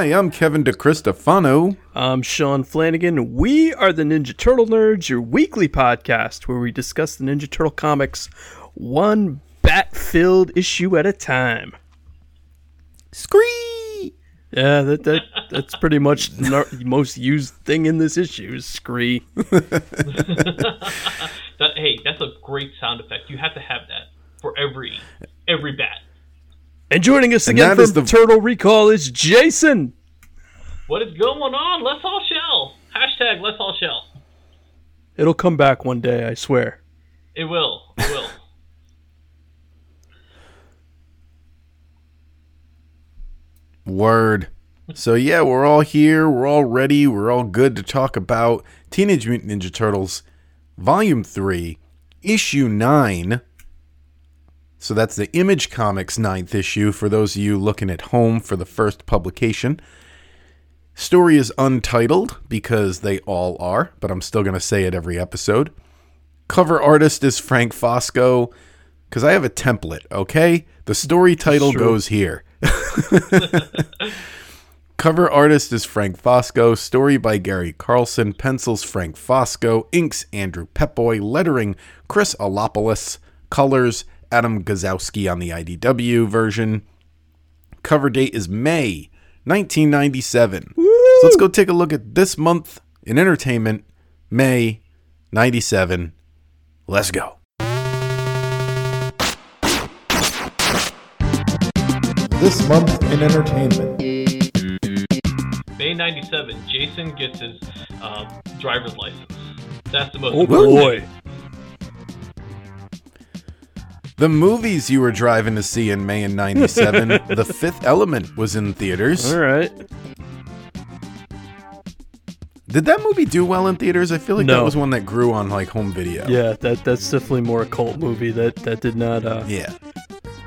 Hi, I'm Kevin DeCristofano. I'm Sean Flanagan. We are the Ninja Turtle Nerds, your weekly podcast where we discuss the Ninja Turtle comics one bat filled issue at a time. Scree! Yeah, that, that that's pretty much the most used thing in this issue is scree. That, hey, that's a great sound effect. You have to have that for every every bat. And joining us And again that is from the- Turtle Recall is Jason. What is going on? Let's all shell. Hashtag let's all shell. It'll come back one day, I swear. It will. It will. Word. So, yeah, we're all here. We're all ready. We're all good to talk about Teenage Mutant Ninja Turtles, Volume 3, Issue 9. So, that's the Image Comics ninth issue for those of you looking at home for the first publication. Story is untitled because they all are, but I'm still going to say it every episode. Cover artist is Frank Fosco because I have a template, okay? The story title Sure. goes here. Cover artist is Frank Fosco. Story by Gary Carlson. Pencils Frank Fosco. Inks Andrew Pepoy. Lettering Chris Eliopoulos. Colors Adam Guzowski on the IDW version. Cover date is May 1997. So let's go take a look at this month in entertainment. May 97. Let's go. This month in entertainment. May '97. Jason gets his um, driver's license. That's the most. Oh boy. thing. The movies you were driving to see in May in 97, The Fifth Element was in theaters. All right. Did that movie do well in theaters? I feel like that was one that grew on like home video. Yeah, that that's definitely more a cult movie. That that did not uh, Yeah.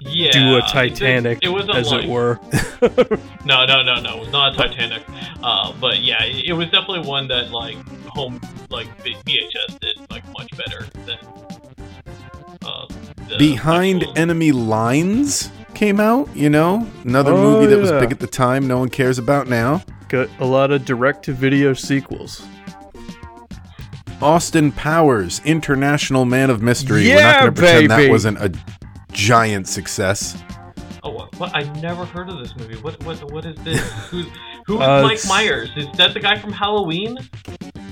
Yeah. do a it- Titanic, It, wasn't as like, it were. No, no, no, no. It was not a Titanic. Uh, but yeah, it, it was definitely one that like home like V- VHS did like much better than. Uh, the Behind actual- Enemy Lines came out, you know? Another Oh, movie that was big at the time, no one cares about now. Got a lot of direct-to-video sequels. Austin Powers, International Man of Mystery. We're not going to pretend baby. that wasn't a giant success. Oh, what, what? I never heard of this movie. What? What? What is this? Who's who is Uh, Mike Myers? Is that the guy from Halloween?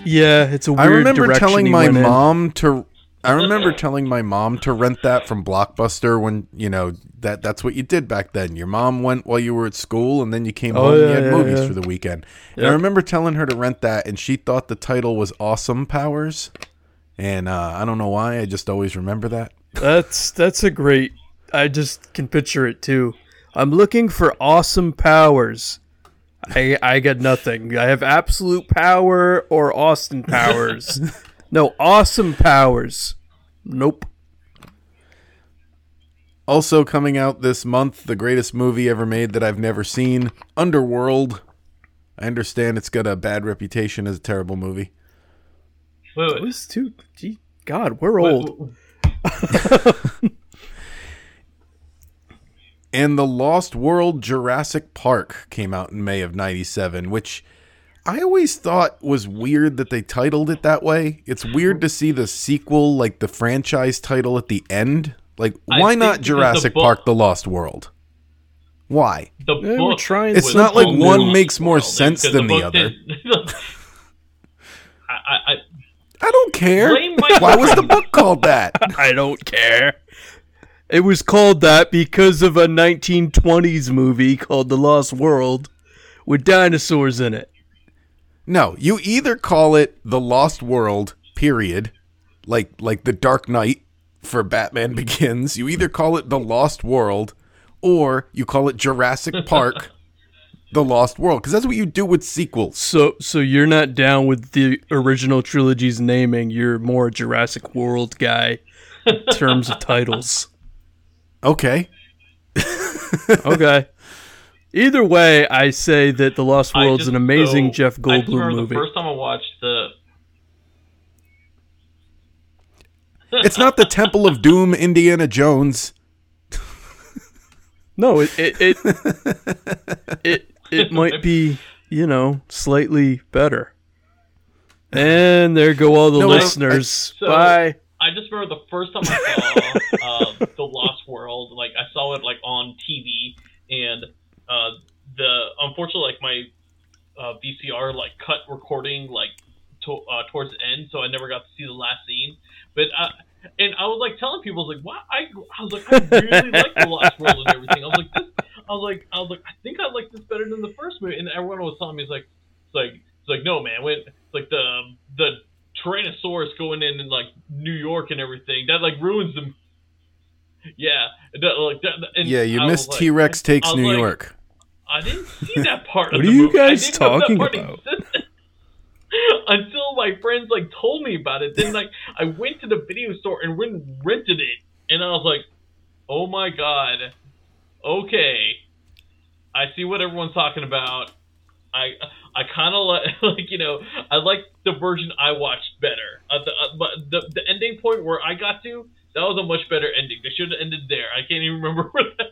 Yeah, it's a weird I remember telling my went in. mom to I remember telling my mom to rent that from Blockbuster when, you know, that that's what you did back then. Your mom went while you were at school and then you came Oh, home and yeah, you had yeah, movies yeah. for the weekend. And I remember telling her to rent that and she thought the title was Awesome Powers. And uh, I don't know why, I just always remember that. That's that's a great. I just can picture it too. I'm looking for awesome powers. I I got nothing. I have absolute power or Austin powers. no, awesome powers. Nope. Also coming out this month, the greatest movie ever made that I've never seen, Underworld. I understand it's got a bad reputation as a terrible movie. Wait, It wait. was too. Gee, God, we're wait, old. wait, And The Lost World Jurassic Park came out in May of 97, which I always thought was weird that they titled it that way. It's weird to see the sequel, like the franchise title at the end. Like, why not because the Jurassic book- Park The Lost World? Why? The Yeah, we're book trying It's not like one Lost makes more World, sense than the book other. did- I, I, I, I don't care. Why was the book called that? I don't care. It was called that because of a 1920s movie called The Lost World with dinosaurs in it. No, you either call it The Lost World, period, like like The Dark Knight for Batman Begins. You either call it The Lost World or you call it Jurassic Park The Lost World because that's what you do with sequels. So, so you're not down with the original trilogy's naming. You're more a Jurassic World guy in terms of titles. Okay. Okay. Either way, I say that The Lost I World's just- an amazing so, Jeff I just Goldblum remember movie. The first time I watched the It's not the Temple of Doom Indiana Jones. No, it it it, it it might be, you know, slightly better. And there go all the No, I- listeners. So- Bye. I just remember the first time I saw uh, The Lost World. Like I saw it like on TV, and uh, the unfortunately like my uh, VCR like cut recording like to, uh, towards the end, so I never got to see the last scene. But uh, and I was like telling people, I was like, "Wow!" I, I was like, "I really like The last World and everything." I was like, "This," I was like, "I was like, I think I like this better than the first movie." And everyone was telling me, "It's like, it's like, it's like, no, man, when it's like the the Tyrannosaurus going in in like New York and everything that like ruins them." Yeah, that, like that. And Yeah, you I missed T Rex takes New like, York. I didn't see that part. What of are the you movie. Guys didn't know that talking about? Until my friends like told me about it, then like I went to the video store and went and rented it, and I was like, "Oh my god, okay, I see what everyone's talking about." I I kind of like like you know I like the version I watched better. Uh, the, uh, but the the ending point where I got to that was a much better ending. They should have ended there. I can't even remember where that.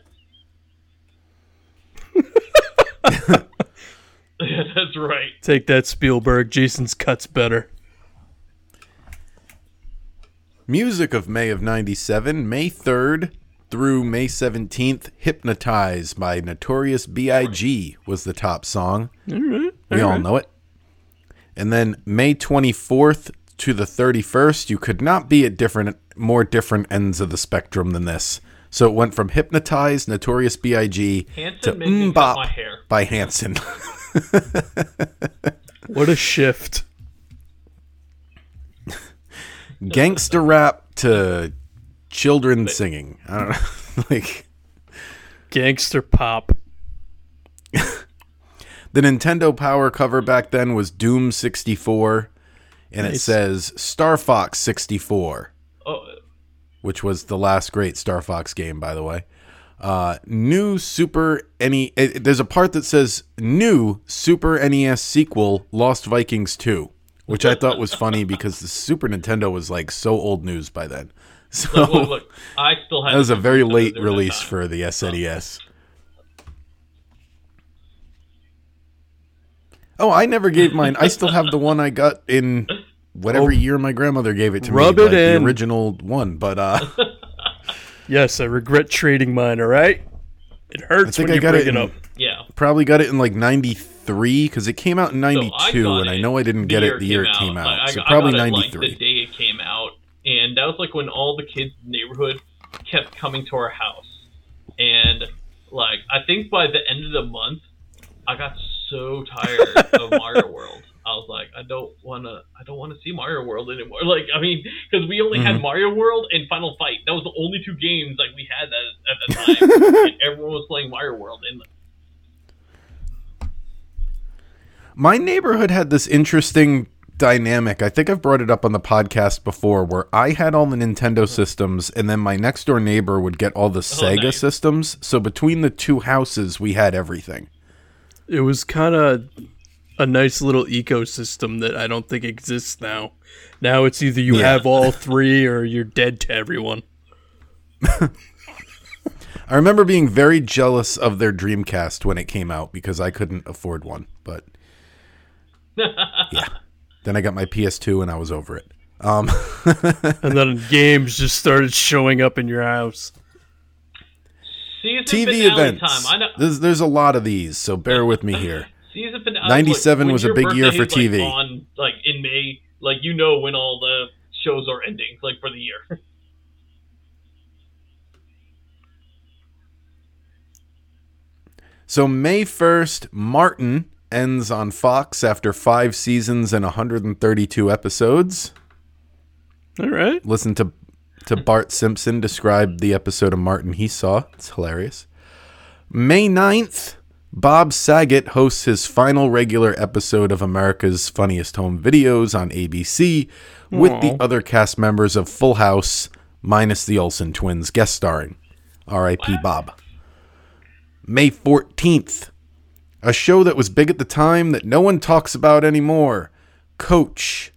yeah, that's right. Take that, Spielberg. Jason's cut's better. Music of May of 97, May 3rd through May 17th, Hypnotize by Notorious B.I.G. was the top song. All right. We all know it. And then May 24th to the 31st, you could not be at different, more different ends of the spectrum than this. So it went from Hypnotize, Notorious B.I.G. to Hanson made me cut my MMMBop by Hanson. What a shift. Gangster rap to children singing. I don't know. like Gangster pop. the Nintendo Power cover back then was Doom 64 and it says Star Fox 64. Oh, which was the last great Star Fox game, by the way. Uh, new Super NE. It, there's a part that says new Super NES sequel, Lost Vikings 2, which I thought was funny because the Super Nintendo was like so old news by then. So look, look, look. I still have. that was a very late release for the SNES. Oh, I never gave mine. I still have the one I got in whatever Oh. year my grandmother gave it to Rub me, it like the original one. But uh, Yes, I regret trading mine, all right? It hurts think when I you got bring it it, up. Yeah. probably got it in like 93 because it came out in 92 got and I know I didn't get it the year it came out. Like, I so got- probably I got it, like, 93. the day it came out, and that was like when all the kids in the neighborhood kept coming to our house, and like I think by the end of the month, I got so tired of Mario World. I was like, I don't wanna, I don't want to see Mario World anymore. Like, I mean, because we only had Mhm. Mario World and Final Fight. That was the only two games like we had that at the time, and everyone was playing Mario World. And My neighborhood had this interesting dynamic. I think I've brought it up on the podcast before where I had all the Nintendo systems and then my next door neighbor would get all the Sega Oh, nice. systems. So between the two houses, we had everything. It was kind of a nice little ecosystem that I don't think exists now. Now it's either you Yeah. have all three or you're dead to everyone. I remember being very jealous of their Dreamcast when it came out because I couldn't afford one. But yeah. Then I got my PS2 and I was over it. Um, And then games just started showing up in your house. season TV finale events. time. I know. There's, there's a lot of these, so bear with me here. Season finale. Uh, 97 when was a big year for is, like, TV. on like in May, like you know when all the shows are ending, like for the year. So May 1st, Martin ends on Fox after five seasons and 132 episodes. All right. Listen to to Bart Simpson describe the episode of Martin he saw. It's hilarious. May 9th, Bob Saget hosts his final regular episode of America's Funniest Home Videos on ABC with Aw. the other cast members of Full House minus the Olsen twins guest starring. R.I.P. Bob. May 14th, a show that was big at the time that no one talks about anymore. Coach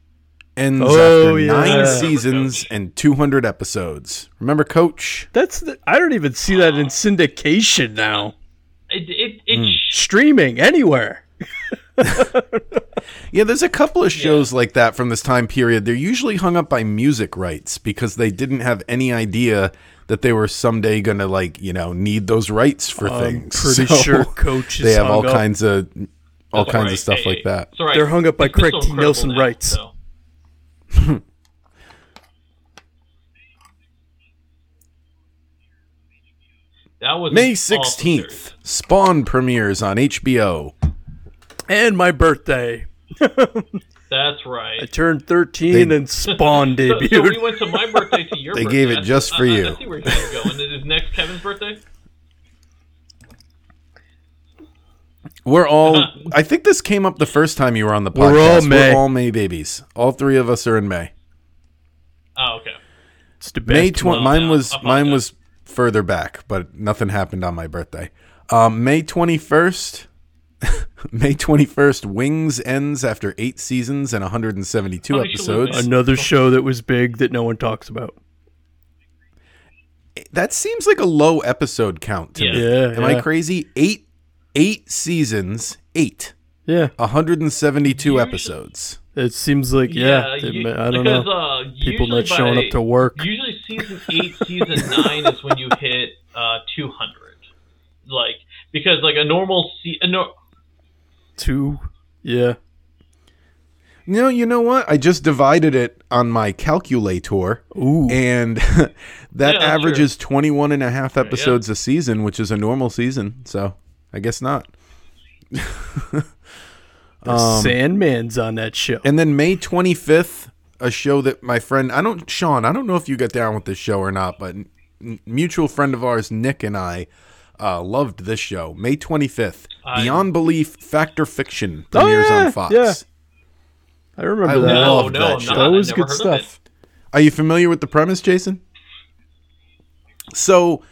ends Oh, after yeah. nine seasons and 200 episodes. Remember Coach? That's the, I don't even see that in syndication now. It, it, it It's hmm. Streaming anywhere. Yeah, there's a couple of shows like that from this time period. They're usually hung up by music rights because they didn't have any idea that they were someday going to like, you know, need those rights for I'm things. pretty So sure Coach is they have all up. kinds of all That's kinds right. of stuff Hey, like hey, that. it's all right. They're hung up by It's Craig T. incredible Nelson now, rights. so. That was May an awesome 16th. Spawn premieres on HBO. And my birthday. That's right. I turned 13 They- and Spawn So, debuted. so we went to my birthday to your They birthday. gave it I- just I- for I- you. I see where you're going. Is next Kevin's birthday? We're all I think this came up the first time you were on the We're podcast. all May. We're all May babies. All three of us are in May. Oh, okay. It's the May twenty. one. Mine was I apologize. mine was further back, but nothing happened on my birthday. Um, May twenty first. May twenty first. Wings ends after eight seasons and one hundred and seventy two Funny show with episodes. Another show that was big that no one talks about. That seems like a low episode count to Yeah. me. Yeah, Am I crazy? Eight eight seasons. Eight. Yeah, 172 Usually- episodes. it seems like yeah. it you- ma- I don't because, know. Uh, People not showing by- up to work. Usually, season eight, season nine is when you hit uh, 200. Like because like a normal se- a no- Two. Yeah. No, you know what? I just divided it on my calculator. Ooh. And that Yeah, that's averages 21 and a half yeah. episodes a season, which is a normal season. So I guess not. The Sandman's on that show. And then May 25th, a show that my friend, I don't, Sean, I don't know if you got down with this show or not, but n- mutual friend of ours, Nick, and I uh, loved this show. May 25th, I- Beyond Belief Fact or Fiction Oh, premieres yeah, on Fox. yeah. I remember I that. no, loved no, that show. that was good heard of it. stuff. Are you familiar with the premise, Jason? So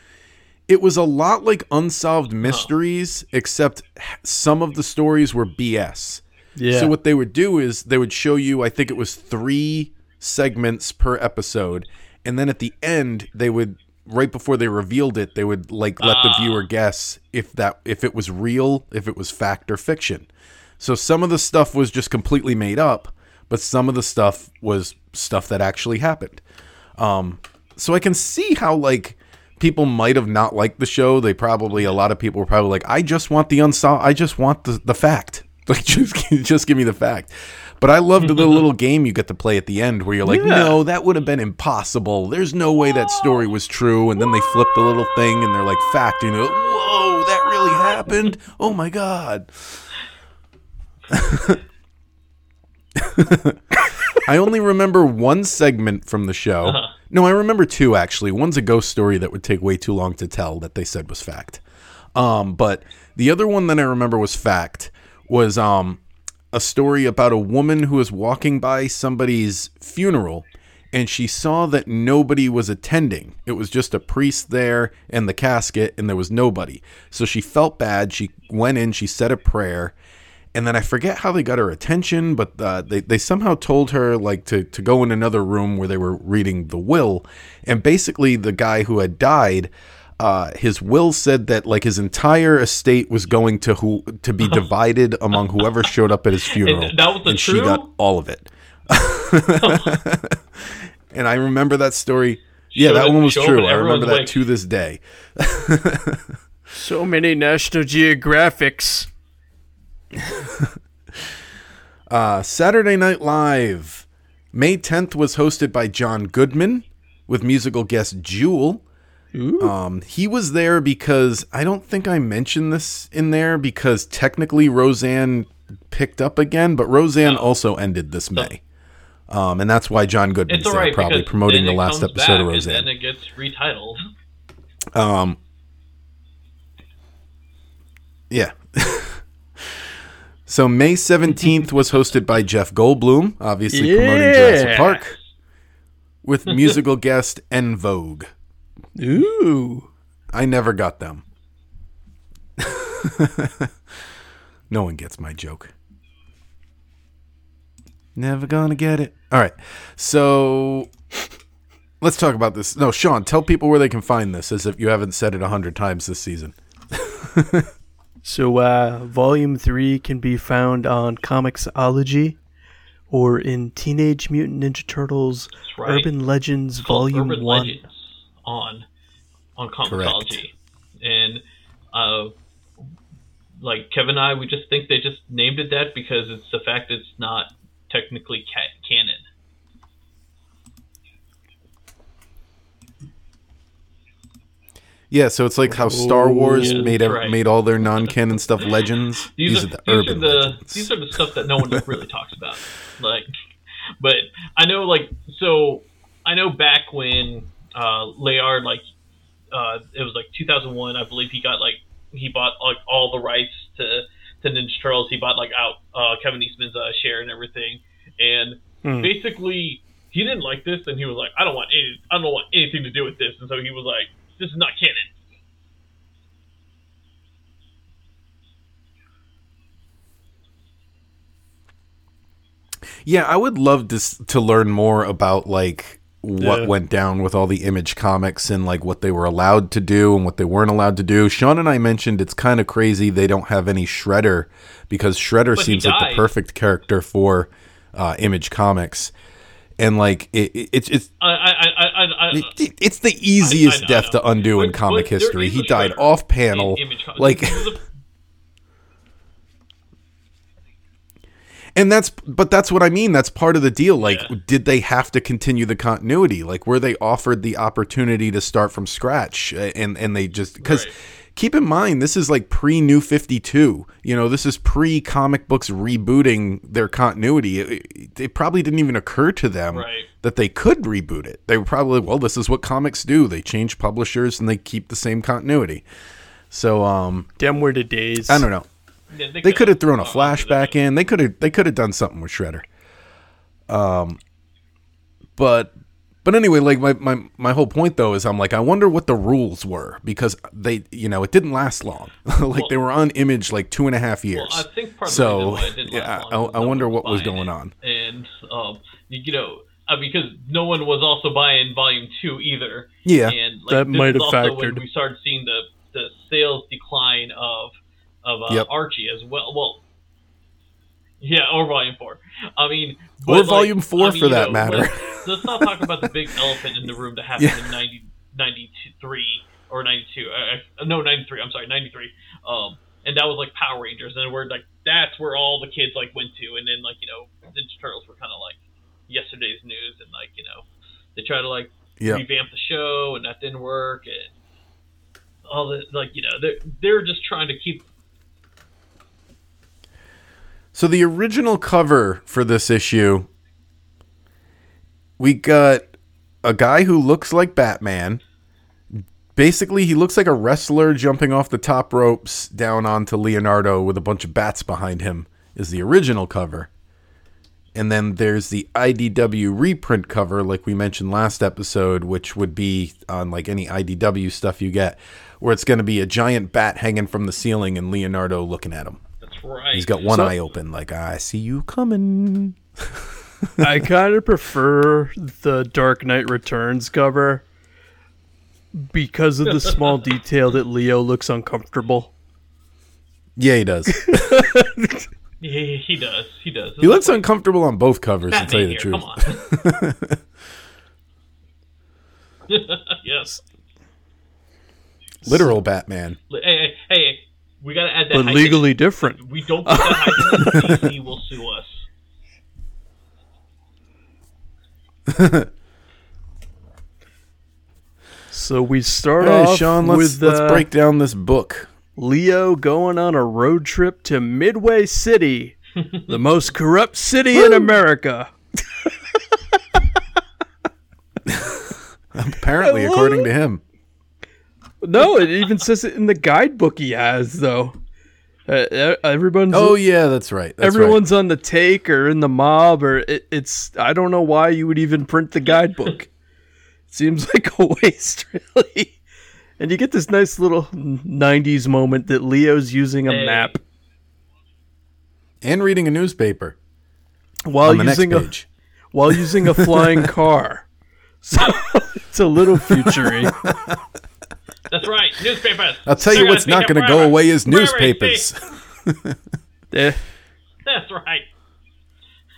it was a lot like Unsolved Mysteries, except some of the stories were BS. Yeah. So what they would do is they would show you, I think it was three segments per episode, and then at the end they would right before they revealed it, they would like let the viewer guess if that if it was real, if it was fact or fiction. So some of the stuff was just completely made up, but some of the stuff was stuff that actually happened. Um, so I can see how like people might have not liked the show. They probably a lot of people were probably like, I just want the unsolved. I just want the the fact. Like just just give me the fact. But I loved the little game you get to play at the end where you're like, Yeah. no, that would have been impossible. There's no way that story was true. And then they flip the little thing and they're like, fact. And you know, whoa, that really happened. Oh my God. I only remember one segment from the show. Uh-huh. No, I remember two actually. One's a ghost story that would take way too long to tell that they said was fact. Um, but the other one that I remember was fact was um a story about a woman who was walking by somebody's funeral and she saw that nobody was attending. It was just a priest there and the casket and there was nobody. So she felt bad. She went in, she said a prayer, and then I forget how they got her attention, but uh, they, they somehow told her like to, to go in another room where they were reading the will. And basically the guy who had died, uh, his will said that like his entire estate was going to who to be divided among whoever showed up at his funeral. And that was the and she got all of it. and I remember that story. Yeah, Showed that it- one was true. I remember that like- to this day. so many National Geographics. Uh, Saturday Night Live. May 10th was hosted by John Goodman with musical guest Jewel. Um, he was there because I don't think I mentioned this in there because technically Roseanne picked up again, but Roseanne also ended this May. Um, and that's why John Goodman's there, right probably promoting the last episode back of and Roseanne. then it gets retitled. Um, yeah. so May 17th was hosted by Jeff Goldblum, obviously promoting Jurassic Park, with musical guest En Vogue. Ooh. I never got them. no one gets my joke. Never gonna get it. All right. So let's talk about this. No, Sean, tell people where they can find this as if you haven't said it a hundred times this season. So, uh, Volume 3 can be found on Comixology or in Teenage Mutant Ninja Turtles right. Urban Legends Volume Urban 1. Legends on on Comixology, and uh, like Kevin and I, we just think they just named it that because it's the fact it's not technically ca- canon. Yeah, so it's like how Star Wars Yeah, made that's ev- right. made all their non-canon stuff legends. These, are, the these urban are the legends. these are the stuff that no one really talks about. Like, but I know like so I know back when uh, Laird like uh, it was like 2001, I believe he got like he bought like all the rights to to Ninja Turtles. He bought like out uh, Kevin Eastman's uh, share and everything, and Hmm. basically he didn't like this, and he was like, I don't want any, I don't want anything to do with this, and so he was like, this is not canon. Yeah, I would love to to learn more about like what Yeah. went down with all the Image comics and like what they were allowed to do and what they weren't allowed to do. Sean and I mentioned it's kind of crazy they don't have any Shredder because Shredder But seems like the perfect character for uh, Image comics. And like it, it, it's it's I, I, I, it, it's the easiest death to undo in comic history. He died off panel, like This is a- And that's but that's what I mean. That's part of the deal. Like, Yeah. did they have to continue the continuity? Like, were they offered the opportunity to start from scratch? Uh, And and they just because Right. keep in mind this is like pre New Fifty Two. You know, this is pre comic books rebooting their continuity. It, it- it probably didn't even occur to them Right. that they could reboot it. They were probably well, this is what comics do. They change publishers and they keep the same continuity. So um, Damn were the days. I don't know. Yeah, They could have thrown a flashback in. They could have they could have done something with Shredder. Um but but anyway, like my, my my whole point though is I'm like I wonder what the rules were because they you know it didn't last long. like they were on image like two and a half years. Well, I think part of so the reason why it didn't yeah, last I, long was I wonder one what was going it. on. and um, you, you know, uh, because no one was also buying Volume Two either. Yeah. and like, That might have also when factored. we started seeing the the sales decline of of uh, Yep. Archie as well. Well. Yeah, or Volume Four. I mean, Or like, Volume four, I mean, for that know, matter. Let's, let's not talk about the big elephant in the room that happened Yeah. in 90, 93 or 92. Uh, uh, no, 93. I'm sorry, 93. Um, and that was like Power Rangers, and we're like, that's where all the kids like went to, and then like you know, Ninja Turtles were kind of like yesterday's news, and like you know, they try to like Yeah. revamp the show, and that didn't work, and all the like you know, they're they're just trying to keep So the original cover for this issue, we got a guy who looks like Batman. Basically, he looks like a wrestler jumping off the top ropes down onto Leonardo with a bunch of bats behind him. Is the original cover. And then there's the IDW reprint cover, like we mentioned last episode, which would be on like any IDW stuff you get, where it's going to be a giant bat hanging from the ceiling and Leonardo looking at him. That's right. He's got one So- eye open, like I see you coming. I kind of prefer the Dark Knight Returns cover because of the small detail that Leo looks uncomfortable. Yeah, he does. He, he does. He does. he looks uncomfortable on both covers, to tell you the here. truth. Come on. yes. Literal Batman. Hey, hey, hey, we gotta add that. But legally different. we don't put that hyphen. DC will sue us. So we start All right, off Sean, let's with let's uh, break down this book. Leo going on a road trip to Midway City, the most corrupt city in America. Apparently, love according to him. No, it even says it in the guidebook he has, though. Uh, everyone's Oh yeah, that's right. That's right. everyone's on the take or in the mob, or it, it's. I don't know why you would even print the guidebook. Seems like a waste, really. And you get this nice little '90s moment that Leo's using a Hey. map and reading a newspaper while on the next using a while using a flying car. So it's a little futury. That's right. Newspapers. I'll tell you They're what's not going to go away is newspapers. see? Eh, That's right.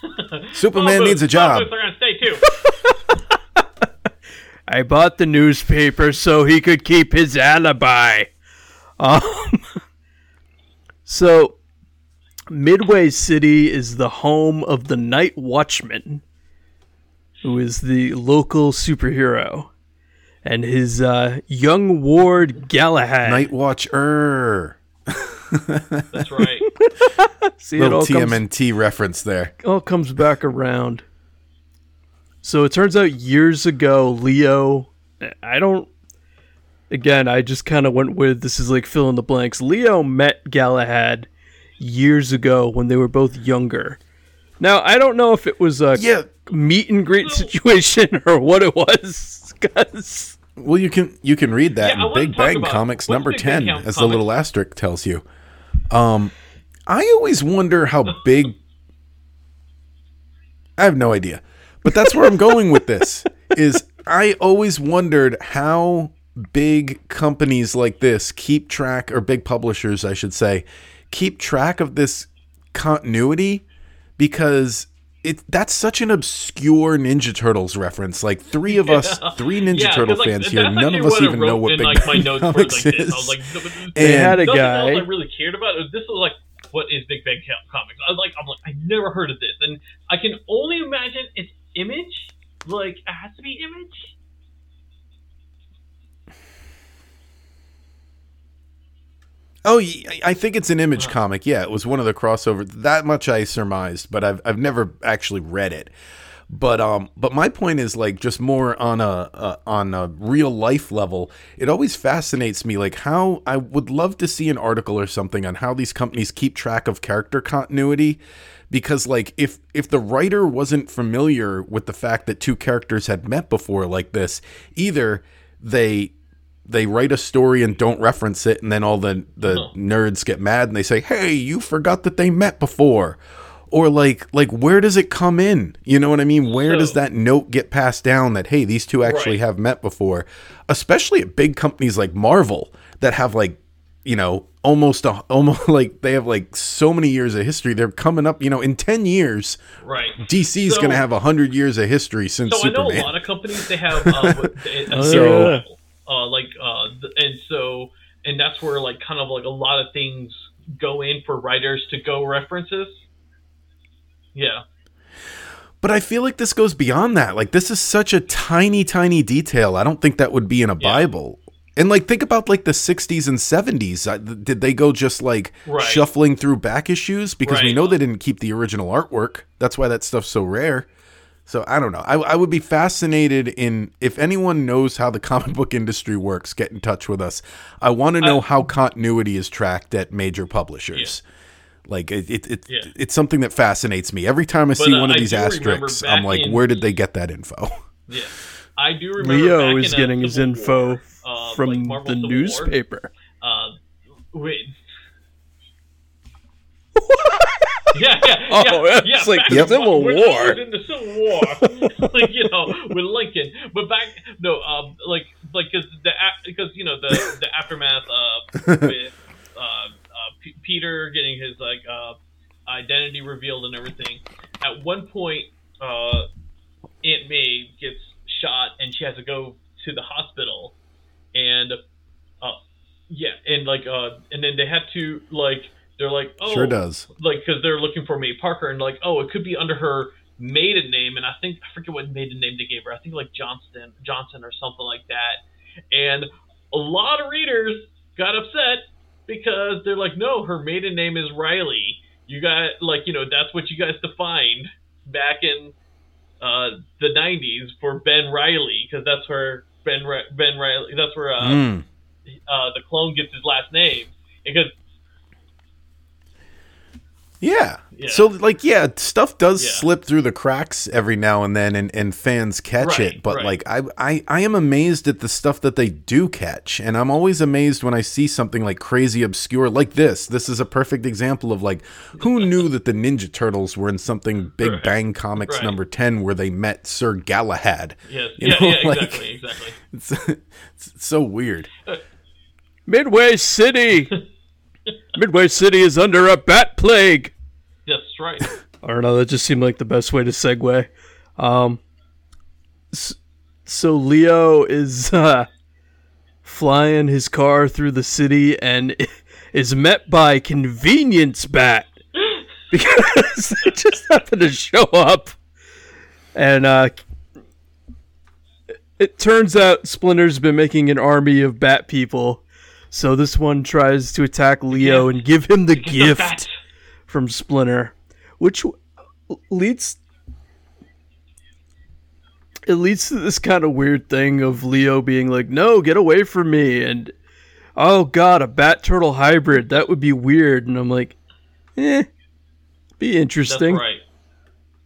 Superman needs a job. phone booths are gonna stay too. I bought the newspaper so he could keep his alibi. Um, so, Midway City is the home of the Night Watchman, who is the local superhero, and his uh, young ward Galahad. Night Watcher. That's right. See, it Little all comes TMNT reference there. all comes back around. So it turns out years ago, Leo, I don't. Again, I just kind of went with this is like fill in the blanks. Leo met Galahad years ago when they were both younger. Now I don't know if it was a Yeah. meet and greet situation or what it was, 'cause- Well, you can you can read that Yeah, in Big Bang about- Comics number Big ten, Com- as the little asterisk tells you. Um, I always wonder how big. I have no idea, but that's where I'm going with this. Is I always wondered how big companies like this keep track, or big publishers, I should say, keep track of this continuity because it that's such an obscure Ninja Turtles reference. Like three of us, three Ninja Yeah, 'cause, Turtle like, fans here, none of us even know what in, Big like, my Bang notes Comics like this. is. I was like, th- th- And- They had a nothing guy- else I really cared about. It. This was like, what is Big Bang Comics? I was like, I'm like, I never heard of this, and I can only imagine it's Image. Like, it has to be Image. Oh, I think it's an image comic. Yeah, it was one of the crossovers. That much I surmised, but I've I've never actually read it. But um, but my point is like just more on a, a on a real life level. It always fascinates me, like how I would love to see an article or something on how these companies keep track of character continuity. Because like if if the writer wasn't familiar with the fact that two characters had met before like this, either they they write a story and don't reference it and then all the the nerds get mad and they say hey you forgot that they met before. Or like like where does it come in? You know what i mean? Where does that note get passed down that hey these two actually Right. have met before? Especially at big companies like marvel that have like you know almost a, almost like they have like so many years of history. They're coming up you know in 10 years Right. dc's So- gonna have 100 years of history since So I know a lot of companies they have uh, what- a, a Oh, serial, yeah. Uh, like uh, th- and so and that's where like kind of like a lot of things go in for writers to go references. Yeah. But I feel like this goes beyond that. Like this is such a tiny, tiny detail. I don't think that would be in a Bible. And like think about like the 60s and 70s. Uh, Did they go just like Right. shuffling through back issues because we know they didn't keep the original artwork. That's why that stuff's so rare. So I don't know. I, I would be fascinated in if anyone knows how the comic book industry works, get in touch with us. I want to know how continuity is tracked at major publishers. Like it, it, it Yeah. it's something that fascinates me. Every time I see uh, one of I these asterisks, I'm like, in- where did they get that info? Yeah. I do remember Leo back is in, uh, getting his Civil info War, uh, from like the Civil War, newspaper. uh, wait. yeah, yeah, Oh, yeah, it's like the Civil when War. In the Civil War, like you know, with Lincoln. But back, no, um, like, like, cause the, because you know, the the aftermath uh, with uh, uh, P- Peter getting his like uh, identity revealed and everything. At one point, uh, Aunt May gets shot and she has to go to the hospital, and uh, yeah, and like, uh, and then they have to like, they're like, oh, Sure does. like because they're looking for May Parker and like oh it could be under her maiden name and I think I forget what maiden name they gave her I think like Johnston Johnson or something like that and a lot of readers got upset because they're like no her maiden name is Riley you got like you know that's what you guys defined back in uh, the 90s for Ben Riley because that's where Ben Ben Riley that's where uh, Mm. uh, the clone gets his last name because Yeah. Yeah. So like yeah, stuff does Yeah. slip through the cracks every now and then and, and fans catch Right, it. But right. like I, I I am amazed at the stuff that they do catch. And I'm always amazed when I see something like crazy obscure like this. This is a perfect example of like who knew that the Ninja Turtles were in something Big Right, Bang Comics right. number ten where they met Sir Galahad. yes You yeah know, yeah like- exactly exactly It's, it's so weird. Uh, Midway City. Midway City is under a bat plague. Right. I don't know. That just seemed like the best way to segue. Um, so Leo is uh, flying his car through the city and is met by Convenience Bat because they just happen to show up. And uh, it turns out Splinter's been making an army of bat people. So this one tries to attack Leo and give him the gift from Splinter, which leads it leads to this kind of weird thing of Leo being like, "No, get away from me!" and "Oh God, a bat turtle hybrid that would be weird." And I'm like, "Eh, be That's interesting." right.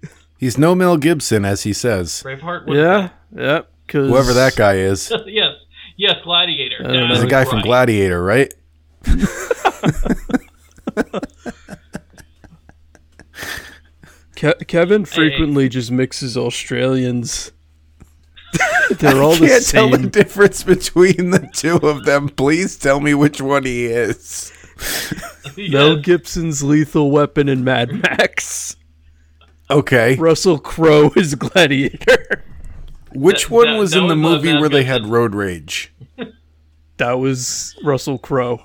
He's no Mel Gibson, as he says. Braveheart. Was Yeah, yeah. Cause Whoever that guy is. yes. Yes. Gladiator. I don't know. He's the That's guy from. Gladiator, right? Ke- Kevin frequently just mixes Australians. They're all I the can't tell the difference between the two of them. Please tell me which one he is. Mel Gibson's Lethal Weapon and Mad Max. Okay. Russell Crowe is Gladiator. Which That- one that- was that in the movie where they had road rage? That was Russell Crowe.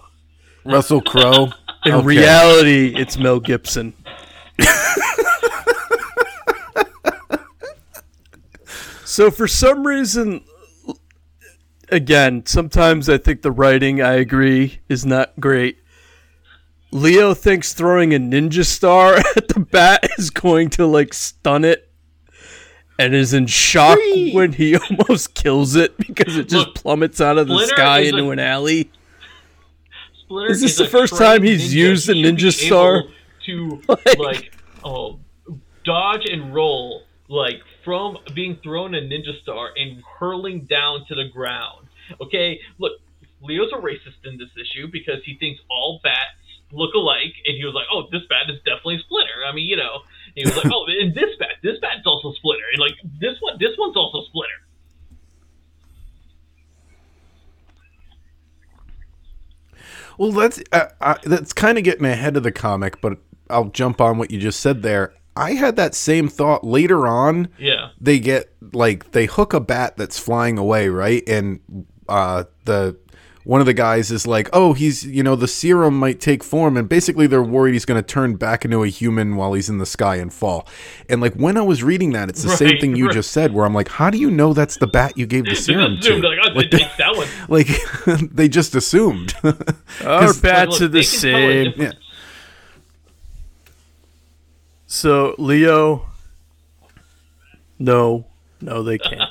Russell Crowe. In Okay. reality, it's Mel Gibson. so for some reason, again, sometimes I think the writing, I agree, is not great. Leo thinks throwing a ninja star at the bat is going to like stun it. And is in shock Whee! when he almost kills it because it just Look, plummets out of the sky into a- an alley. Splinter Is this is the first time he's ninja. used a ninja star? To Like- like, oh, dodge and roll like from being thrown a ninja star and hurling down to the ground. Okay, look, Leo's a racist in this issue because he thinks all bats look alike, and he was like, "Oh, this bat is definitely Splinter." I mean, you know, he was like, "Oh, and this bat, this bat's also Splinter," and like this one, this one's also Splinter. Well, that's uh, uh, that's kind of getting ahead of the comic, but I'll jump on what you just said there. I had that same thought later on. Yeah. They get like they hook a bat that's flying away, right? And uh, the one of the guys is like, "Oh, he's you know the serum might take form," and basically they're worried he's going to turn back into a human while he's in the sky and fall. And like when I was reading that, it's the same thing you right. just said, where I'm like, "How do you know that's the bat you gave the serum to?" like, oh, Like, it's that one. like they just assumed. Our bats look, are the they can tell a same. difference. So Leo, no, no, they can't.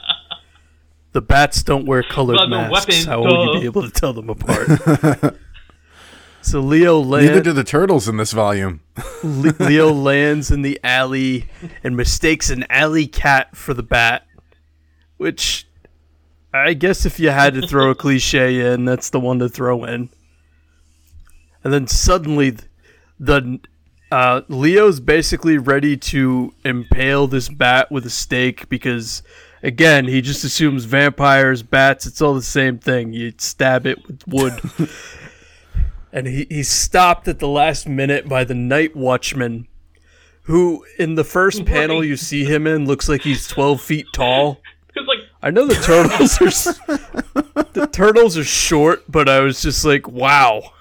the bats don't wear colored Well, the masks. weapon, How will you be able to tell them apart? so Leo Neither land, do the turtles in this volume. Le- Leo lands in the alley and mistakes an alley cat for the bat, which I guess if you had to throw a cliche in, that's the one to throw in. And then suddenly, the uh, Leo's basically ready to impale this bat with a stake because, again, he just assumes vampires, bats, it's all the same thing. You stab it with wood. and he, he's stopped at the last minute by the night watchman, who, in the first panel you see him in, looks like he's 12 feet tall. Like I know the turtles are the turtles are short, but I was just like, wow.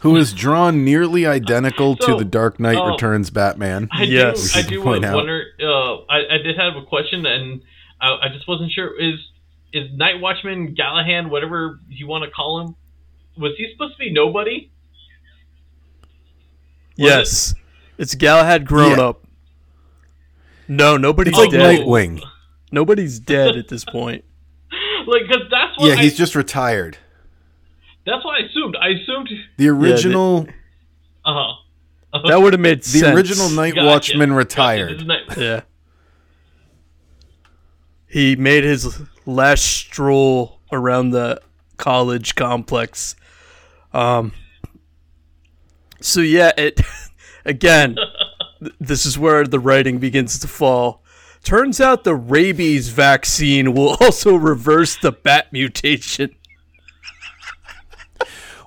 Who is drawn nearly identical So, to the Dark Knight oh. Returns Batman. I Yes. do, I do point out. wonder. Uh, I, I did have a question, and I, I just wasn't sure. Is is Night Watchman Gallahan, whatever you want to call him, was he supposed to be nobody? Was yes, it's Galahad grown Yeah. up. No, nobody's It's like dead. Nightwing. Nobody's dead at this point. Like, because that's what Yeah, I, he's just retired. That's what I assumed. I assumed. The original, Uh huh. Uh-huh. That would have made the sense. original Night Gotcha. Watchman retired. This is Night- Yeah. He made his last stroll around the college complex. Um So yeah, it again this is where the writing begins to fall. Turns out the rabies vaccine will also reverse the bat mutation.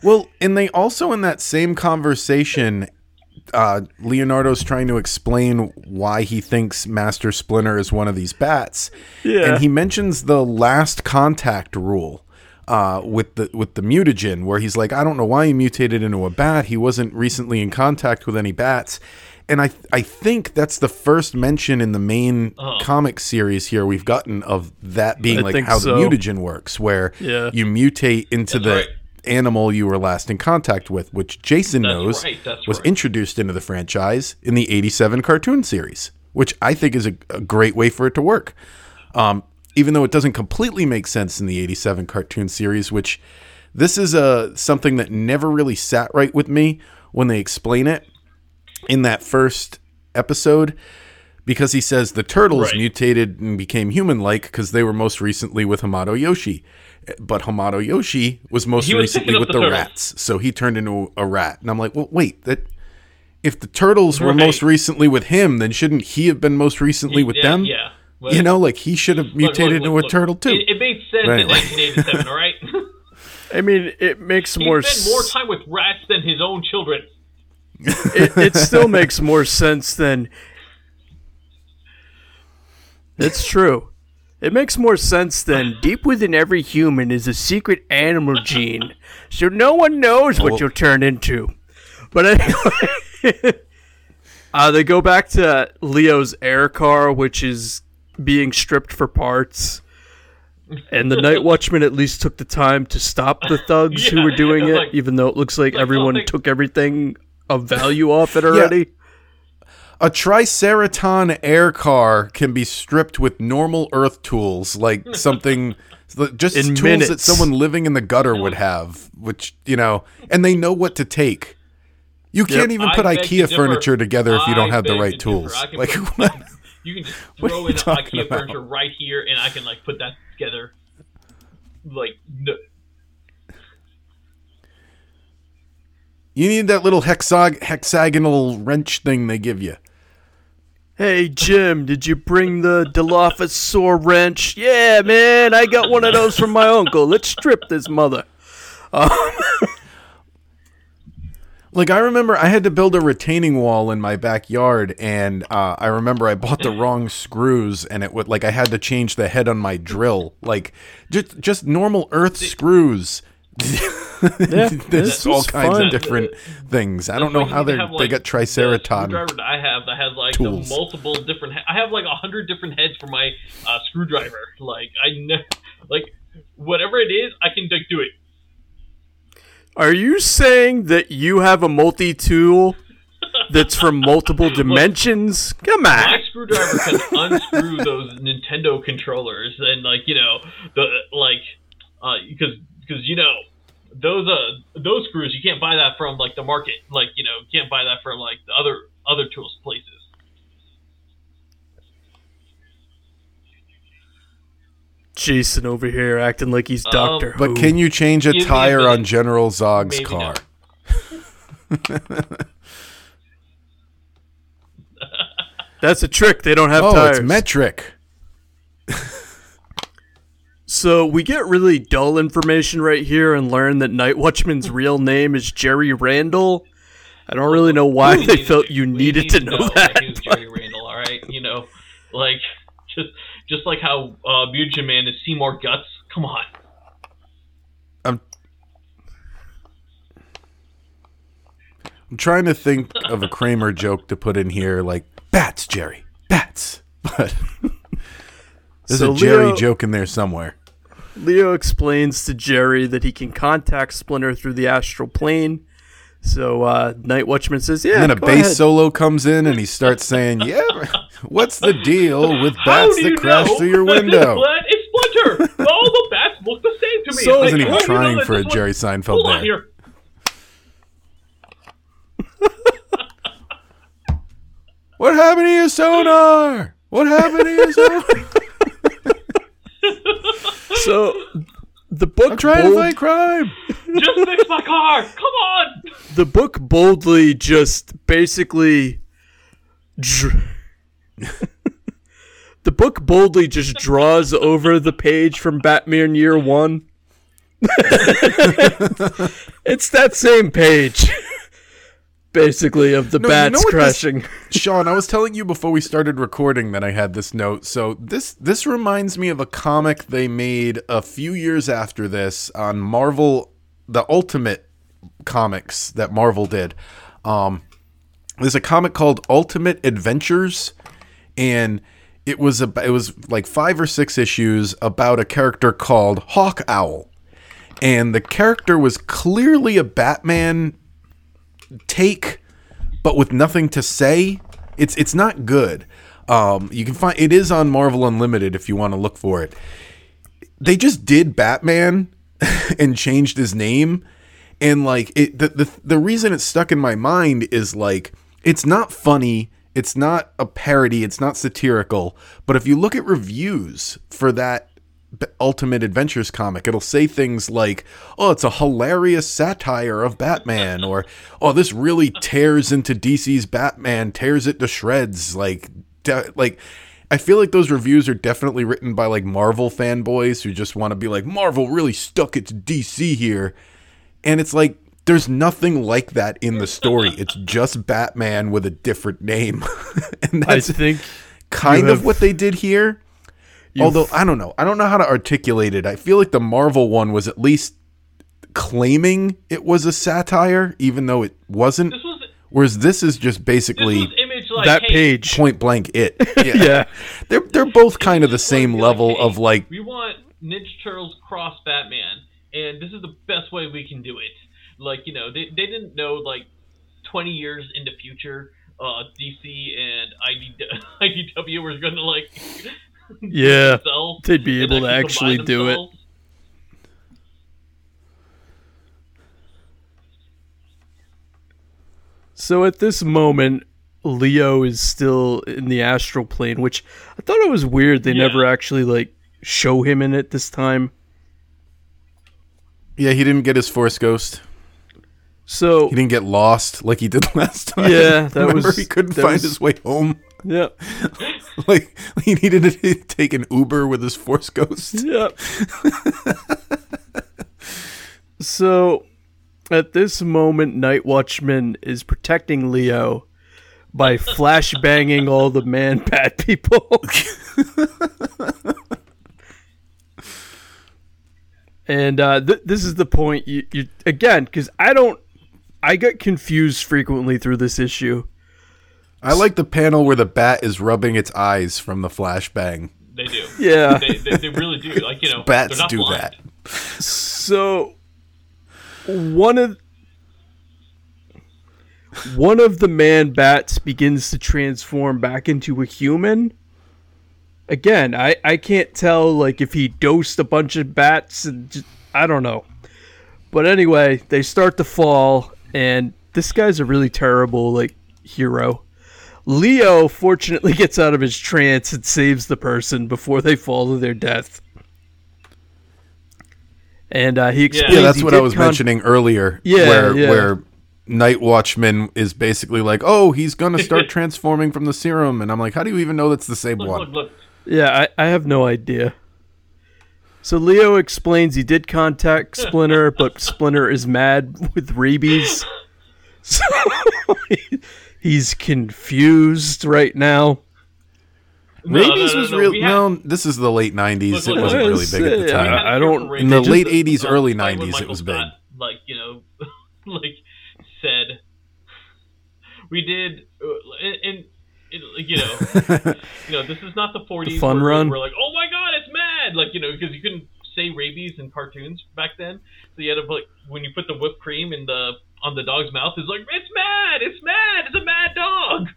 Well, and they also in that same conversation, uh, Leonardo's trying to explain why he thinks Master Splinter is one of these bats, Yeah. and he mentions the last contact rule. Uh, with the with the mutagen, where he's like, I don't know why he mutated into a bat. He wasn't recently in contact with any bats, and I I think that's the first mention in the main comic series here we've gotten of that being I like how so. the mutagen works, where Yeah. you mutate into the right. Animal you were last in contact with, which Jason That's knows right, was right. introduced into the franchise in the 87 cartoon series, which I think is a, a great way for it to work. Um, even though it doesn't completely make sense in the 87 cartoon series, which this is a something that never really sat right with me when they explain it in that first episode because he says the turtles Right. mutated and became human-like because they were most recently with Hamato Yoshi. But Hamato Yoshi was most was recently with the the, rats, so he turned into a rat. And I'm like, well, wait, that if the turtles were most recently with him, then shouldn't he have been most recently with yeah, them? Yeah. Well, You know, like he should have look, mutated look, into look, a look. turtle too. It, it made sense But in 1987, all right? I mean, it makes more. he more. spent more time with rats than his own children. it, it still makes more sense than. It's true. It makes more sense than deep within every human is a secret animal gene, so no one knows what you'll turn into. But anyway, uh, they go back to Leo's air car, which is being stripped for parts. And the night watchman at least took the time to stop the thugs who were doing it's it, like- even though it looks like like everyone something- took everything of value off it already. A Triceraton air car can be stripped with normal Earth tools, like something just In tools that someone living in the gutter would have, which you know, and they know what to take. You can't even put beg to IKEA differ. furniture together if you don't I have the right to tools. differ. I can Like, put- what? You can just throw you in IKEA about? furniture right here, and I can like put that together. Like, no, you need that little hexag- hexagonal wrench thing they give you. Hey Jim, did you bring the Dilophosaur wrench? Yeah, man, I got one of those from my uncle. Let's strip this mother. Like I remember, I had to build a retaining wall in my backyard, and uh, I remember I bought the wrong screws, and it would like I had to change the head on my drill, like just just normal Earth screws. Yeah, There's all kinds fun. of different things. I don't know how they can have, they like, got the Triceraton. screwdriver that I have that has like the tools. multiple different. He- I have like a hundred different heads for my uh, screwdriver. Like I ne- like whatever it is, I can like do it. Are you saying that you have a multi-tool that's from multiple dimensions? Come on. My on. screwdriver can unscrew those Nintendo controllers and like you know the like because because you know those uh those screws you can't buy that from like the market like you know you can't buy that from like the other other tools places. Jason over here acting like he's Doctor but can you change a Give me a tire on General Zog's Maybe car? That's a trick. They don't have Oh, tires. it's metric. So we get really dull information right here and learn that Night Watchman's real name is Jerry Randall. I don't really know why We they needed felt to- you we needed need to know that. he was Jerry Randall, all right. You know, like just just like how uh, Mutagen Man is Seymour Guts. Come on. I'm I'm trying to think of a Kramer joke to put in here, like bats, Jerry, bats. But there's So a Jerry Leo- joke in there somewhere. Leo explains to Jerry that he can contact Splinter through the astral plane. So uh, Night Watchman says, "Yeah, And then a go bass ahead." solo comes in, and he starts saying, "Yeah, what's the deal with bats that crash know? through your window?" What? It's Splinter. All the bats look the same to me. So wasn't even how you know trying for a one- Jerry Seinfeld Hold there. here. What happened to your sonar? What happened to your sonar? So the book I'm trying bold- to fight crime. Just fix my car. Come on. the book boldly just basically dr- the book boldly just draws over the page from Batman Year One. It's that same page, basically, of the No, you bats know what this- crashing. Sean, I was telling you before we started recording that I had this note. So this this reminds me of a comic they made a few years after this on Marvel, the Ultimate comics that Marvel did. Um, there's a comic called Ultimate Adventures, and it was a it was like five or six issues about a character called Hawk Owl, and the character was clearly a Batman take but with nothing to say. It's it's not good. Um, you can find it is on Marvel Unlimited if you want to look for it. They just did Batman and changed his name, and like it. The, the the reason it's stuck in my mind is like it's not funny. It's not a parody. It's not satirical. But if you look at reviews for that Ultimate Adventures comic, it'll say things like, "Oh, it's a hilarious satire of Batman," or "Oh, this really tears into DC's Batman, tears it to shreds." Like, de- like, I feel like those reviews are definitely written by like Marvel fanboys who just want to be like, "Marvel really stuck it to DC here," and it's like. There's nothing like that in the story. It's just Batman with a different name. and I that's think kind of what they did here. Although I don't know, I don't know how to articulate it. I feel like the Marvel one was at least claiming it was a satire, even though it wasn't. This was Whereas this is just basically was like that hey, page. point blank it. Yeah, Yeah. they're they're both kind of the This was same like, level hey, of like we want Ninja Turtles cross Batman, and this is the best way we can do it. Like you know, they they didn't know like twenty years into future, uh, DC and ID, IDW were gonna like Yeah, themselves they'd be and able to actually combine do it. So at this moment, Leo is still in the astral plane, which I thought it was weird. They Yeah. never actually like show him in it this time. yeah, he didn't get his Force Ghost. So He didn't get lost like he did last time. Yeah, that Remember was- he couldn't find was- his way home. Yeah, Like he needed to take an Uber with his Force Ghost. yeah. so at this moment, Night Watchman is protecting Leo by flash banging all the man bat people. and uh, th- this is the point you, you again because I don't. I get confused frequently through this issue. I like the panel where the bat is rubbing its eyes from the flashbang. They do. Yeah. They, they, they really do. Like you know, Bats they're not do blind. that. So one of one of the man bats begins to transform back into a human. Again, I I can't tell like if he dosed a bunch of bats and just, I don't know. But anyway, they start to fall and this guy's a really terrible like hero. Leo fortunately gets out of his trance and saves the person before they fall to their death. And uh, he explains Yeah, that's he what I was con- mentioning earlier. Yeah, where yeah. where Night Watchman is basically like, oh, he's gonna start transforming from the serum, and I'm like, how do you even know that's the same Look, one? look, look. Yeah, I, I have no idea. So Leo explains he did contact Splinter, but Splinter is mad with rabies. So he- he's confused right now. No, no, Rabies no, was no, real. we have- No, this is the late '90s. Look, it wasn't look. really big at the time. I, had don't- cure in the rabies. late 80s, Uh, early fight 90s, it Michael was big. Scott, Like you know, like said, we did, uh, and, and you know, you know, this is not the 40s. The fun where run? We're like, oh my god, it's mad! Like you know, because you couldn't say rabies in cartoons back then, so you had to put when you put the whipped cream in the on the dog's mouth, it's like it's mad, it's mad, it's a mad dog.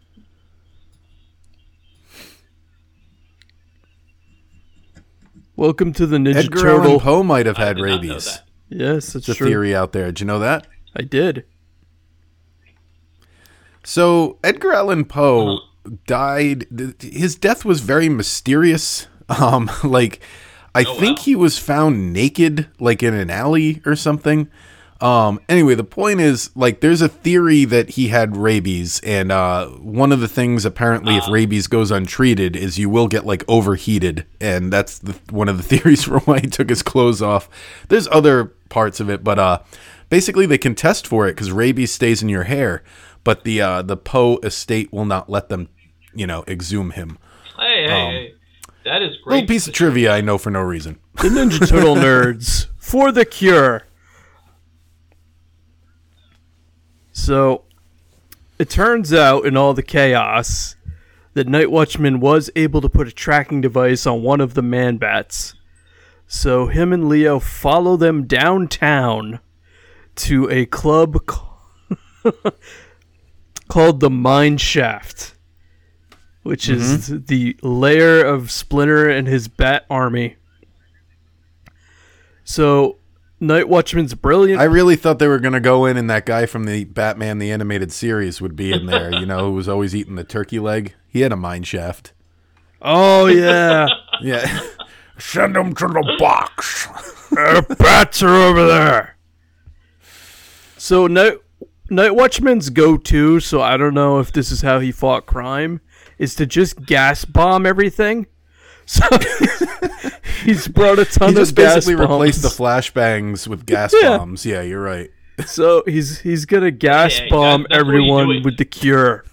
Welcome to the Ninja Edgar Turtle. Allan Poe might have I had did not know rabies. that. Yes, that's It's a true. theory out there. Did you know that? I did. So Edgar Allan Poe Uh-huh. died. His death was very mysterious. Um, like I Oh, think wow. he was found naked, like in an alley or something. Um, anyway, the point is, like, there's a theory that he had rabies, and uh, one of the things apparently, if rabies goes untreated, is you will get like overheated, and that's the, one of the theories for why he took his clothes off. There's other parts of it, but uh, basically they can test for it because rabies stays in your hair, but the uh, the Poe estate will not let them, you know, exhume him. Hey, hey, hey. That is great. Little piece of trivia I know for no reason. The Ninja Turtle nerds for the cure. So, it turns out in all the chaos that Night Watchman was able to put a tracking device on one of the man bats. So him and Leo follow them downtown to a club called the Mine Shaft, which mm-hmm. is the lair of Splinter and his bat army. So Night Watchman's brilliant. I really thought they were going to go in and that guy from the Batman the animated series would be in there, you know, who was always eating the turkey leg. He had a mine shaft. oh yeah, Yeah. Send him to the box. the bats are over there. So Night Night Watchman's go-to, so I don't know if this is how he fought crime, is to just gas bomb everything. So he's brought a ton He just of gas basically bombs. replaced the flashbangs with gas Yeah. bombs. Yeah, you're right. So he's he's gonna gas Yeah, bomb that- that's what you do everyone with the cure.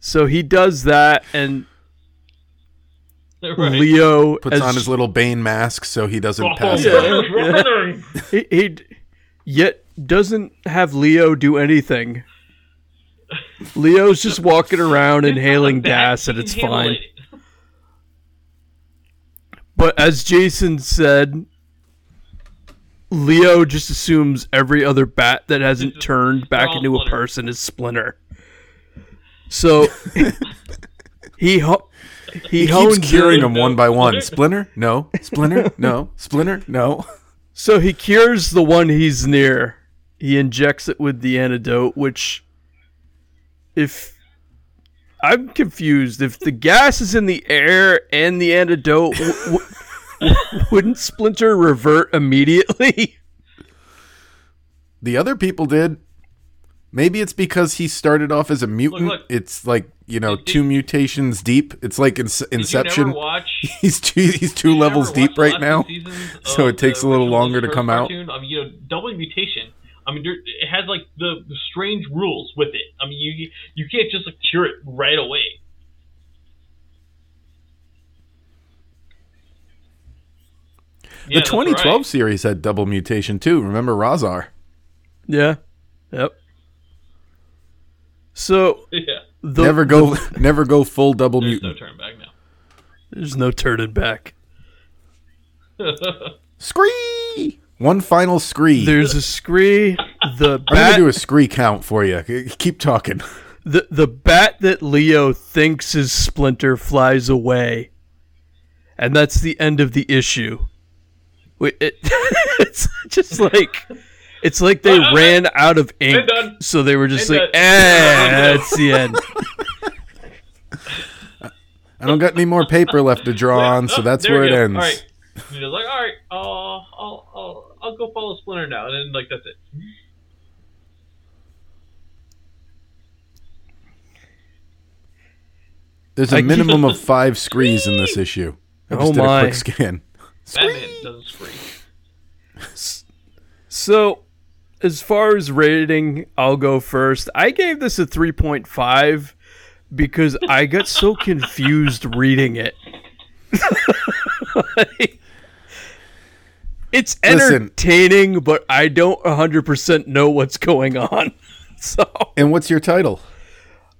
So he does that, and Right. Leo Puts as- on his little Bane mask so he doesn't Oh, pass yeah. out. he, he yet doesn't have Leo do anything. Leo's just walking around inhaling gas, and it's fine. it. But as Jason said, Leo just assumes every other bat that hasn't turned back all into a person is Splinter. So he ho- he, He keeps hones curing in- them one by one. Splinter? No. Splinter? No. Splinter? No. So he cures the one he's near. He injects it with the antidote, which, if I'm confused, if the gas is in the air and the antidote, w- w- wouldn't Splinter revert immediately? The other people did. Maybe it's because he started off as a mutant. look. It's like, you know, Did- two mutations deep. It's like in- Did you Inception. never watch? He's two he's two levels deep right now. so it takes a little longer to Turtles come out. cartoon? I mean, you know, double mutation. I mean, there, it has like the, the strange rules with it. I mean, you you can't just like, cure it right away. The that's 2012 right. series had double mutation too. Remember Razar? Yeah. Yep. So Yeah, the, never go never go full double mutation. there's no mutant. turn back now. there's no turning back. Scree! One final scree. There's a scree. The I'm gonna do a scree count for you. Keep talking. the the bat that Leo thinks is Splinter flies away, and that's the end of the issue. Wait, it, it's just like it's like they Uh, uh, ran out of ink, so they were just And like, done. "Eh, that's the end." I don't got any more paper left to draw on, so that's there where we it go. ends. All right. You're like, all right, uh, I'll, I'll, I'll go follow Splinter now, and then like that's it. There's a I- minimum of five screes in this issue. I oh just Oh did a my. quick scan. Batman doesn't scream. So, as far as rating, I'll go first. I gave this a 3.5 because I got so confused reading it. It's Listen. entertaining, but I don't 100% know what's going on. So, And what's your title?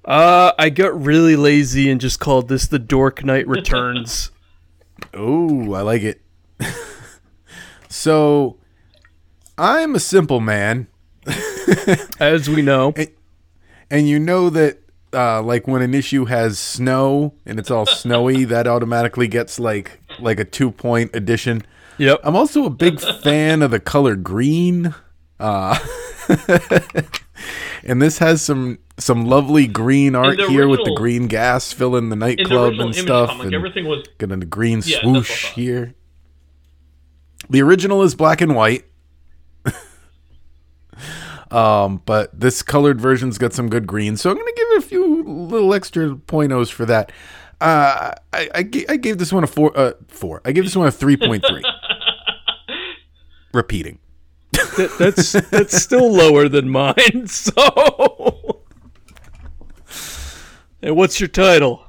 uh, I got really lazy and just called this The Dork Knight Returns. Oh, I like it. so, I'm a simple man, as we know. and you know that, uh, like when an issue has snow and it's all snowy, that automatically gets like like a two point addition. Yep. I'm also a big fan of the color green. Uh, and this has some some lovely green art the here with the green gas filling the In the nightclub and stuff. comic, and everything was got a green Yeah, swoosh what I thought. here. The original is black and white. Um, but this colored version's got some good green, so I'm gonna give it a few little extra pointos for that. Uh, I, I, I gave this one a four. Uh, four. I gave this one a three point three. Repeating. That, that's that's still lower than mine. So, and what's your title?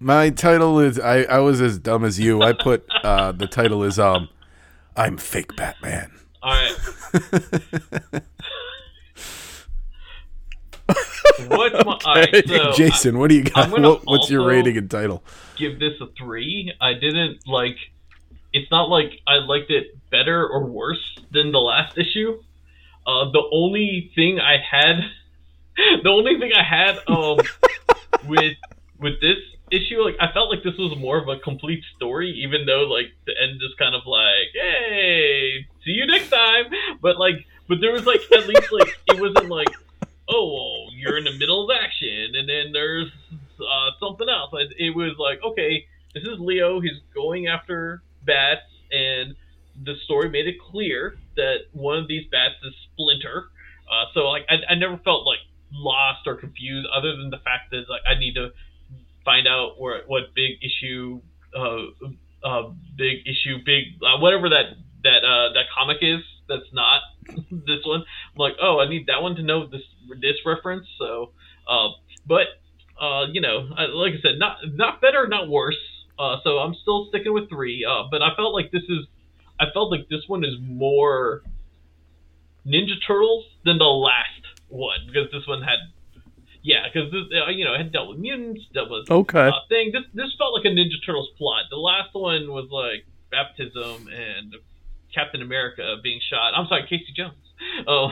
My title is I, I was as dumb as you. I put uh, the title is um I'm fake Batman. All right. What's my all right? So Jason, what do you got? What, what's your rating and title? give this a three. I didn't like. It's not like I liked it better or worse than the last issue. Uh, the only thing I had, the only thing I had um with with this issue, like I felt like this was more of a complete story, even though like the end is kind of like, hey, see you next time. But like, but there was like at least like it wasn't like, oh, well, you're in the middle of action, and then there's uh, something else. It, it was like, okay, this is Leo. He's going after bats, and the story made it clear that one of these bats is Splinter. Uh, so like, I, I never felt like lost or confused, other than the fact that like I need to find out where what big issue, uh, uh, big issue, big uh, whatever that that uh, that comic is. That's not this one. I'm like, oh, I need that one to know this this reference. So, uh, but uh, you know, like I said, not not better, not worse. Uh, so I'm still sticking with three. Uh, but I felt like this is, I felt like this one is more Ninja Turtles than the last one because this one had, yeah, because this uh, you know it had dealt with mutants, dealt with Okay. uh, thing. This this felt like a Ninja Turtles plot. The last one was like baptism and Captain America being shot. I'm sorry, Casey Jones. Oh,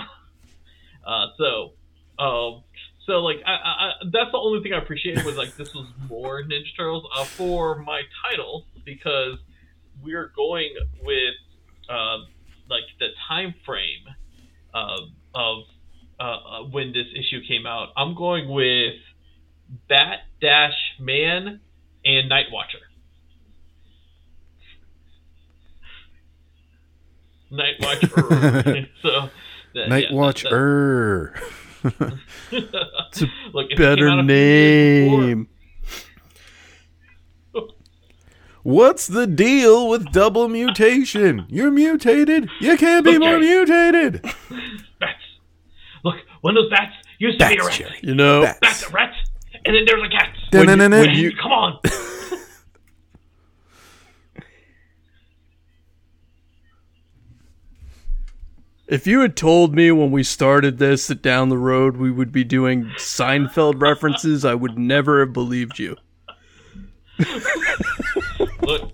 uh, so, um, so like I, I, that's the only thing I appreciated was like this was more Ninja Turtles uh, for my title because we're going with uh, like the time frame uh, of uh, when this issue came out. I'm going with Bat Dash Man and Night Watcher. Night Watcher. so that, Night yeah, Watch that- that- It's a Look, Better out a few years before- name. What's the deal with double mutation? You're mutated. You can't be more Okay. mutated. Bats. Look, one of those bats used to be a rat. Jerry. You know, Bats. Bats, a rat, and then there's a cat. Dun-dun-dun-dun. when you- come on. if you had told me when we started this that down the road we would be doing Seinfeld references, I would never have believed you. Look,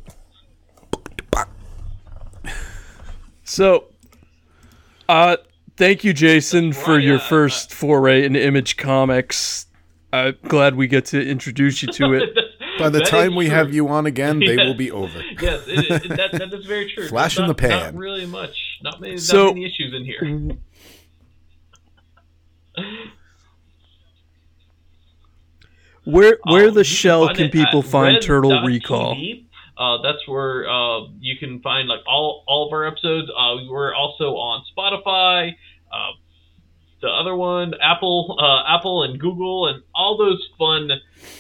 So, uh, thank you, Jason, for your first foray into Image Comics. I'm glad we get to introduce you to it. By the that time we true. have you on again, they Yeah. will be over. Yes, it, it, that, that is very true. Flash in the pan. Not really much. Not many, So- not many issues in here. Where where Oh, the shell can people find Turtle. Recall? Uh, that's where uh, you can find like all all of our episodes. Uh, we're also on Spotify, uh, the other one, Apple, uh, Apple and Google, and all those fun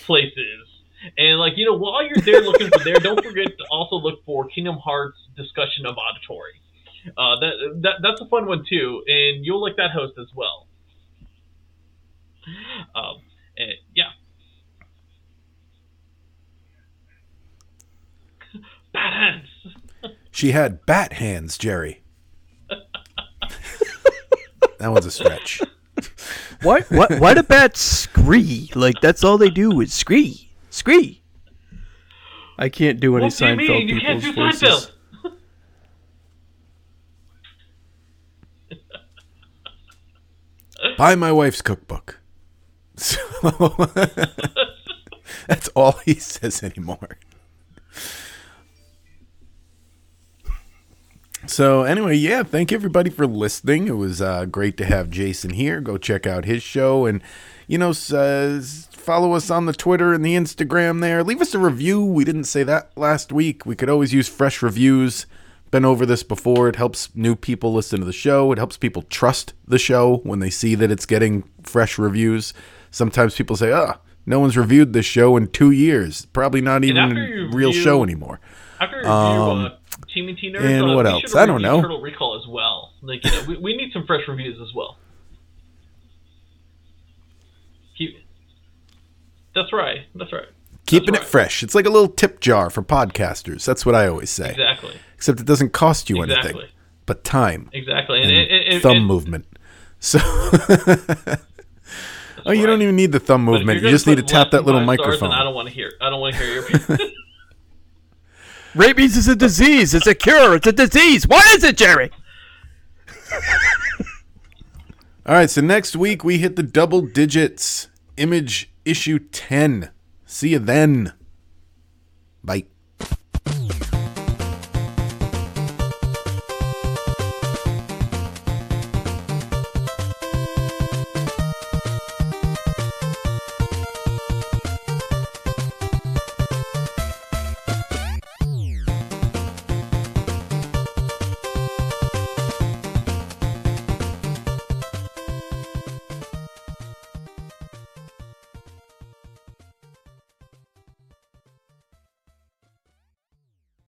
places. And like you know, while you're there looking for there, don't forget to also look for Kingdom Hearts discussion of auditory. Uh, that, that that's a fun one too, and you'll like that host as well. Um, and yeah. Bad hands. She had bat hands, Jerry. that one's a stretch. Why why why do bats scree? Like that's all they do is scree. Scree. I can't do any What do you Seinfeld mean? You can't people's do voices. Seinfeld. Buy my wife's cookbook. So that's all he says anymore. So anyway, yeah, thank everybody for listening. It was uh, great to have Jason here. Go check out his show and you know uh, follow us on the Twitter and the Instagram there. Leave us a review. We didn't say that last week. We could always use fresh reviews. Been over this before. It helps new people listen to the show. It helps people trust the show when they see that it's getting fresh reviews. Sometimes people say, "Ah, no one's reviewed this show in two years. Probably not even a real show anymore." After review Um, uh, TMNT Nerds, and uh, what else? I don't know. Turtle Recall as well. Like, you know, we, we need some fresh reviews as well. Keep. That's right. That's right. Keeping That's it fresh. It's like a little tip jar for podcasters. That's what I always say. Exactly. Except it doesn't cost you anything, but time. Exactly. And, and and, and, thumb and- movement. So, oh, you right. don't even need the thumb movement. you're just need to tap that little microphone. I don't want to hear. I don't want to hear your. Rabies is a disease. It's a cure. It's a disease. What is it, Jerry? All right, so next week we hit the double digits. Image issue 10. See you then. Bye.